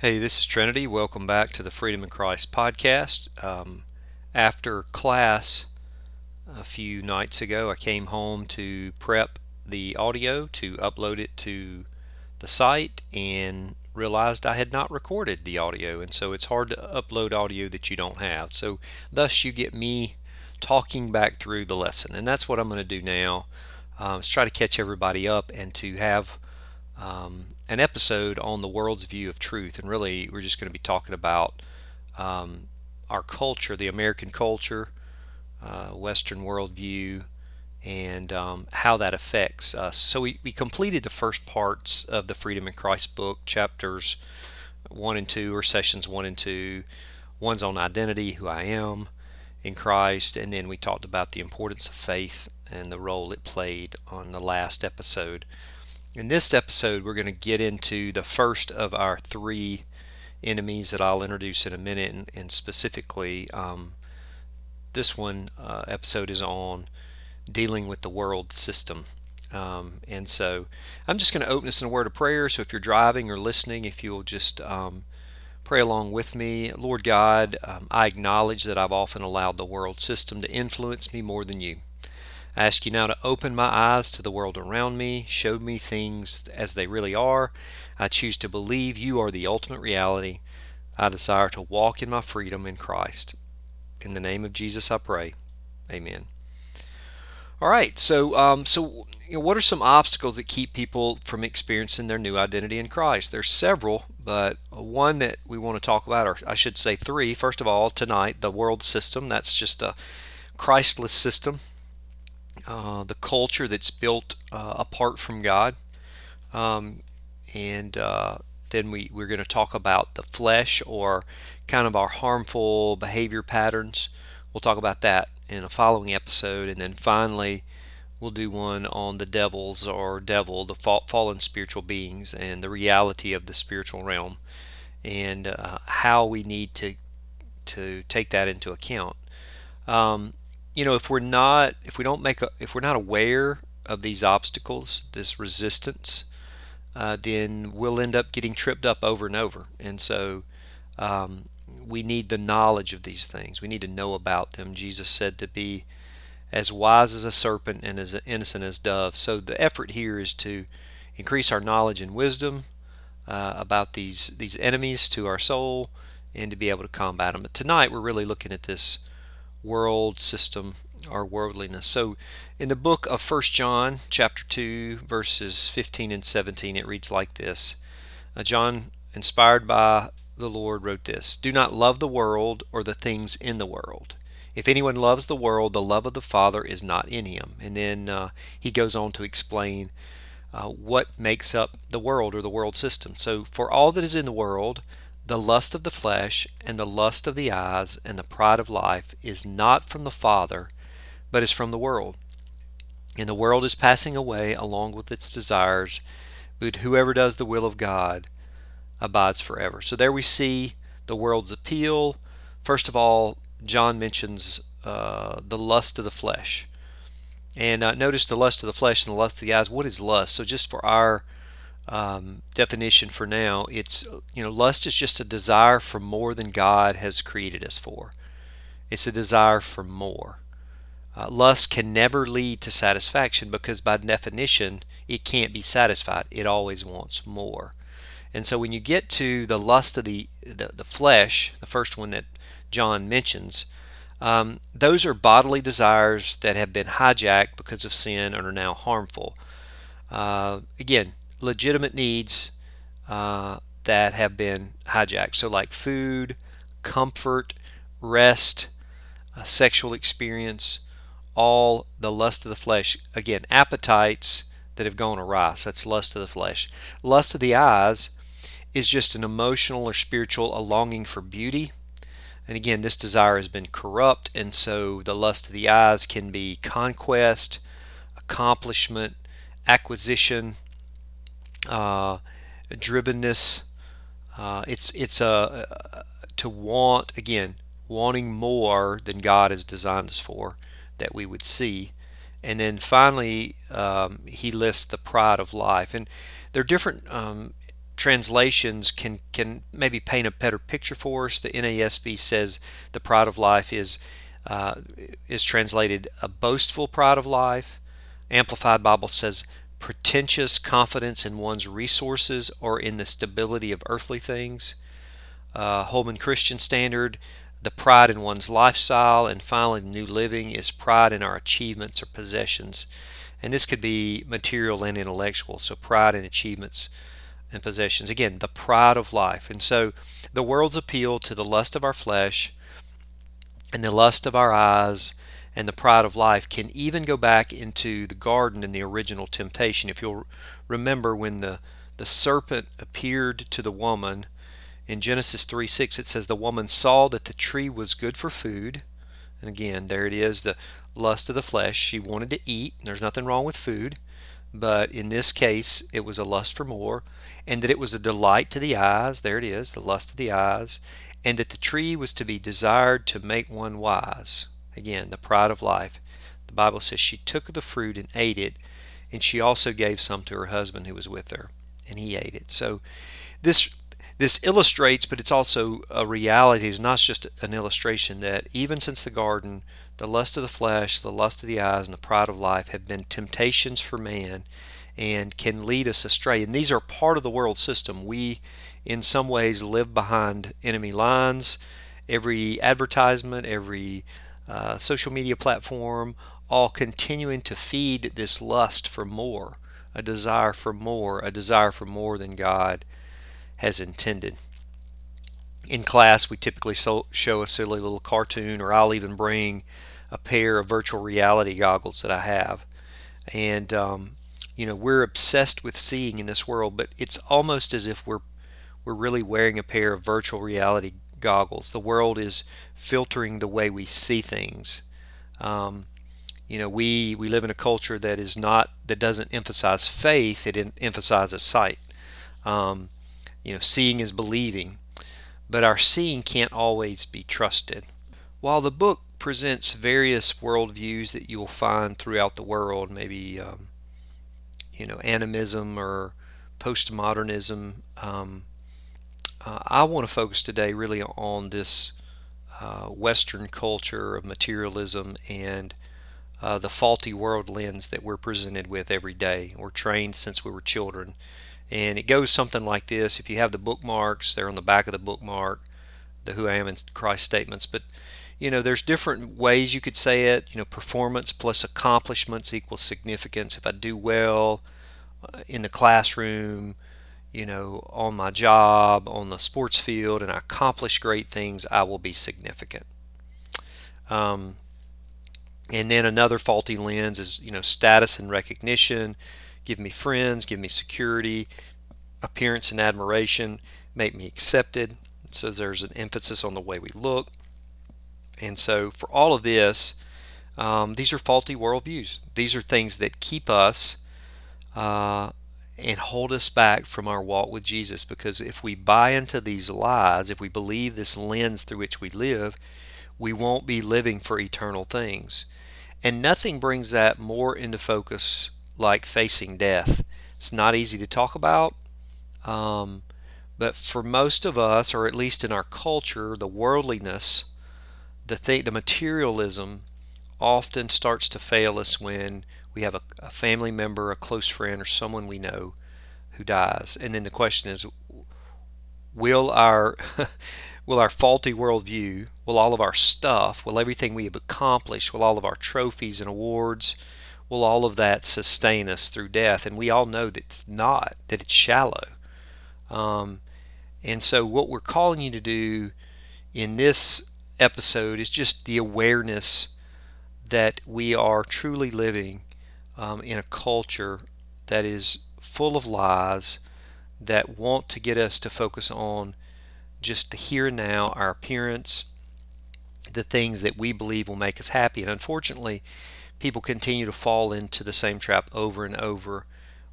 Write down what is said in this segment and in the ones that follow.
Hey, this is Trinity. Welcome back to the Freedom in Christ podcast. Um, after class a few nights ago, I came home to prep the audio to upload it to the site and realized I had not recorded the audio. And so it's hard to upload audio that you don't have. So, thus, you get me talking back through the lesson. And that's what I'm going to do now. Uh, is try to catch everybody up and to have um, an episode on the world's view of truth. And really, we're just going to be talking about um, our culture, the American culture, uh, Western worldview, and um, how that affects us. So, we, we completed the first parts of the Freedom in Christ book, chapters 1 and 2, or sessions 1 and 2. One's on identity, who I am in Christ, and then we talked about the importance of faith and the role it played on the last episode. In this episode, we're going to get into the first of our three enemies that I'll introduce in a minute, and, and specifically, um, this one uh, episode is on dealing with the world system. Um, and so I'm just going to open this in a word of prayer. So if you're driving or listening, if you'll just um, pray along with me. Lord God, um, I acknowledge that I've often allowed the world system to influence me more than you. I ask you now to open my eyes to the world around me, show me things as they really are. I choose to believe you are the ultimate reality. I desire to walk in my freedom in Christ. In the name of Jesus, I pray. Amen. All right, so um, so you know, what are some obstacles that keep people from experiencing their new identity in Christ? There's several, but one that we want to talk about, or I should say three. First of all, tonight, the world system. That's just a Christless system uh, the culture that's built uh, apart from God. Um, and uh, then we, we're going to talk about the flesh or kind of our harmful behavior patterns. We'll talk about that in a following episode. And then finally, we'll do one on the devils or devil, the fallen spiritual beings, and the reality of the spiritual realm and uh, how we need to to take that into account. Um, you know, if we're not, if we don't make, a, if we're not aware of these obstacles, this resistance, uh, then we'll end up getting tripped up over and over. And so um, we need the knowledge of these things. We need to know about them. Jesus said to be as wise as a serpent and as innocent as dove. So the effort here is to increase our knowledge and wisdom uh, about these these enemies to our soul and to be able to combat them. But tonight we're really looking at this world system or worldliness. So in the book of First John chapter 2 verses 15 and 17 it reads like this. Uh, John inspired by the Lord wrote this, "Do not love the world or the things in the world. If anyone loves the world, the love of the Father is not in him." And then uh, he goes on to explain uh, what makes up the world or the world system. So for all that is in the world, the lust of the flesh, and the lust of the eyes, and the pride of life is not from the Father, but is from the world. And the world is passing away along with its desires, but whoever does the will of God abides forever. So there we see the world's appeal. First of all, John mentions uh, the lust of the flesh. And uh, notice the lust of the flesh and the lust of the eyes. What is lust? So, just for our um, definition for now, it's you know lust is just a desire for more than God has created us for. It's a desire for more. Uh, lust can never lead to satisfaction because by definition it can't be satisfied. It always wants more. And so when you get to the lust of the the, the flesh, the first one that John mentions, um, those are bodily desires that have been hijacked because of sin and are now harmful. Uh, again, legitimate needs uh, that have been hijacked. So, like food, comfort, rest, uh, sexual experience, all the lust of the flesh. Again, appetites that have gone awry. So, that's lust of the flesh. Lust of the eyes is just an emotional or spiritual a longing for beauty. And again, this desire has been corrupt, and so the lust of the eyes can be conquest, accomplishment, acquisition, uh, drivenness. Uh, it's it's a uh, to want again wanting more than God has designed us for that we would see, and then finally um, he lists the pride of life, and there are different um, translations can can maybe paint a better picture for us. The NASB says the pride of life is uh, is translated a boastful pride of life. Amplified Bible says pretentious confidence in one's resources or in the stability of earthly things. Uh, Holman Christian Standard, the pride in one's lifestyle, and finally, new living is pride in our achievements or possessions. And this could be material and intellectual, so pride in achievements and possessions. Again, the pride of life. And so the world's appeal to the lust of our flesh and the lust of our eyes and the pride of life can even go back into the garden in the original temptation. If you'll remember when the, the serpent appeared to the woman in Genesis 3 6, it says, The woman saw that the tree was good for food. And again, there it is, the lust of the flesh. She wanted to eat. There's nothing wrong with food. But in this case, it was a lust for more and that it was a delight to the eyes, there it is, the lust of the eyes, and that the tree was to be desired to make one wise. Again, the pride of life. The Bible says she took the fruit and ate it, and she also gave some to her husband who was with her, and he ate it. So this this illustrates, but it's also a reality. It's not just an illustration that even since the garden, the lust of the flesh, the lust of the eyes, and the pride of life have been temptations for man and can lead us astray. And these are part of the world system. We, in some ways, live behind enemy lines. Every advertisement, every uh, social media platform, all continuing to feed this lust for more, a desire for more, a desire for more than God has intended. In class, we typically so, show a silly little cartoon, or I'll even bring a pair of virtual reality goggles that I have. And um, you know we're obsessed with seeing in this world but it's almost as if we're we're really wearing a pair of virtual reality goggles. The world is filtering the way we see things. Um, you know we we live in a culture that is not that doesn't emphasize faith it emphasizes sight. Um, you know seeing is believing but our seeing can't always be trusted. While the book presents various worldviews that you'll find throughout the world maybe um, you know animism or postmodernism. Um, uh, I want to focus today really on this uh, Western culture of materialism and uh, the faulty world lens that we're presented with every day. We're trained since we were children. And it goes something like this. If you have the bookmarks, they're on the back of the bookmark, the Who I Am in Christ statements. But you know, there's different ways you could say it. You know, performance plus accomplishments equals significance. If I do well uh, in the classroom, you know, on my job, on the sports field, and I accomplish great things, I will be significant. Um, and then another faulty lens is, you know, status and recognition. Give me friends, give me security, appearance and admiration, make me accepted. So there's an emphasis on the way we look. And so, for all of this, um, these are faulty worldviews. These are things that keep us uh, and hold us back from our walk with Jesus. Because if we buy into these lies, if we believe this lens through which we live, we won't be living for eternal things. And nothing brings that more into focus like facing death. It's not easy to talk about. Um, but for most of us, or at least in our culture, the worldliness the th- the materialism often starts to fail us when we have a, a family member, a close friend, or someone we know who dies. And then the question is, will our will our faulty worldview, will all of our stuff, will everything we have accomplished, will all of our trophies and awards, will all of that sustain us through death? And we all know that it's not, that it's shallow. Um, and so, what we're calling you to do in this episode is just the awareness that we are truly living um, in a culture that is full of lies that want to get us to focus on just the here and now, our appearance, the things that we believe will make us happy. And unfortunately, people continue to fall into the same trap over and over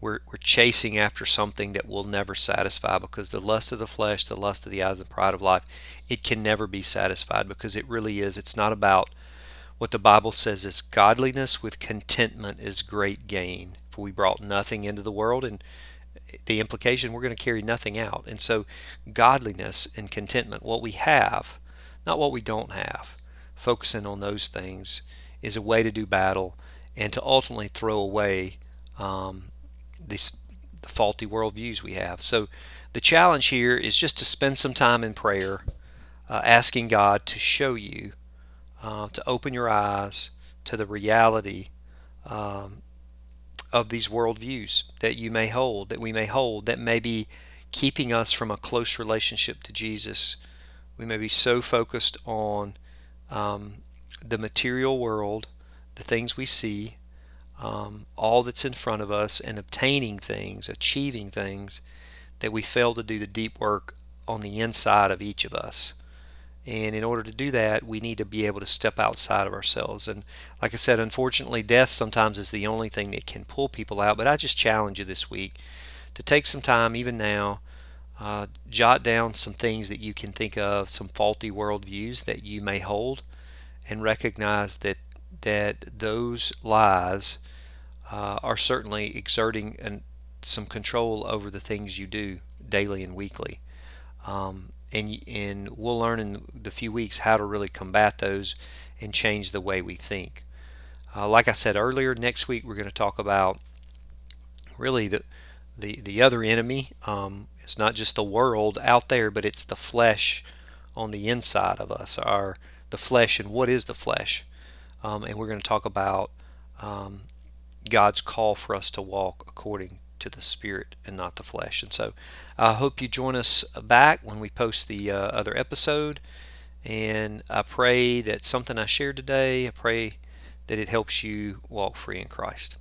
we're, we're chasing after something that will never satisfy because the lust of the flesh, the lust of the eyes, the pride of life, it can never be satisfied because it really is. It's not about what the Bible says is godliness with contentment is great gain. For we brought nothing into the world, and the implication we're going to carry nothing out. And so, godliness and contentment, what we have, not what we don't have, focusing on those things is a way to do battle and to ultimately throw away um, these the faulty worldviews we have. So, the challenge here is just to spend some time in prayer, uh, asking God to show you, uh, to open your eyes to the reality um, of these worldviews that you may hold, that we may hold, that may be keeping us from a close relationship to Jesus. We may be so focused on um, the material world, the things we see, um, all that's in front of us, and obtaining things, achieving things, that we fail to do the deep work on the inside of each of us. And in order to do that, we need to be able to step outside of ourselves. And like I said, unfortunately, death sometimes is the only thing that can pull people out. But I just challenge you this week to take some time, even now, uh, jot down some things that you can think of, some faulty worldviews that you may hold, and recognize that that those lies uh, are certainly exerting an, some control over the things you do daily and weekly. Um, and and we'll learn in the few weeks how to really combat those and change the way we think. Uh, like I said earlier, next week we're going to talk about really the the the other enemy. Um, it's not just the world out there, but it's the flesh on the inside of us. Our the flesh and what is the flesh, um, and we're going to talk about um, God's call for us to walk according to the spirit and not the flesh. And so I hope you join us back when we post the uh, other episode. And I pray that something I shared today, I pray that it helps you walk free in Christ.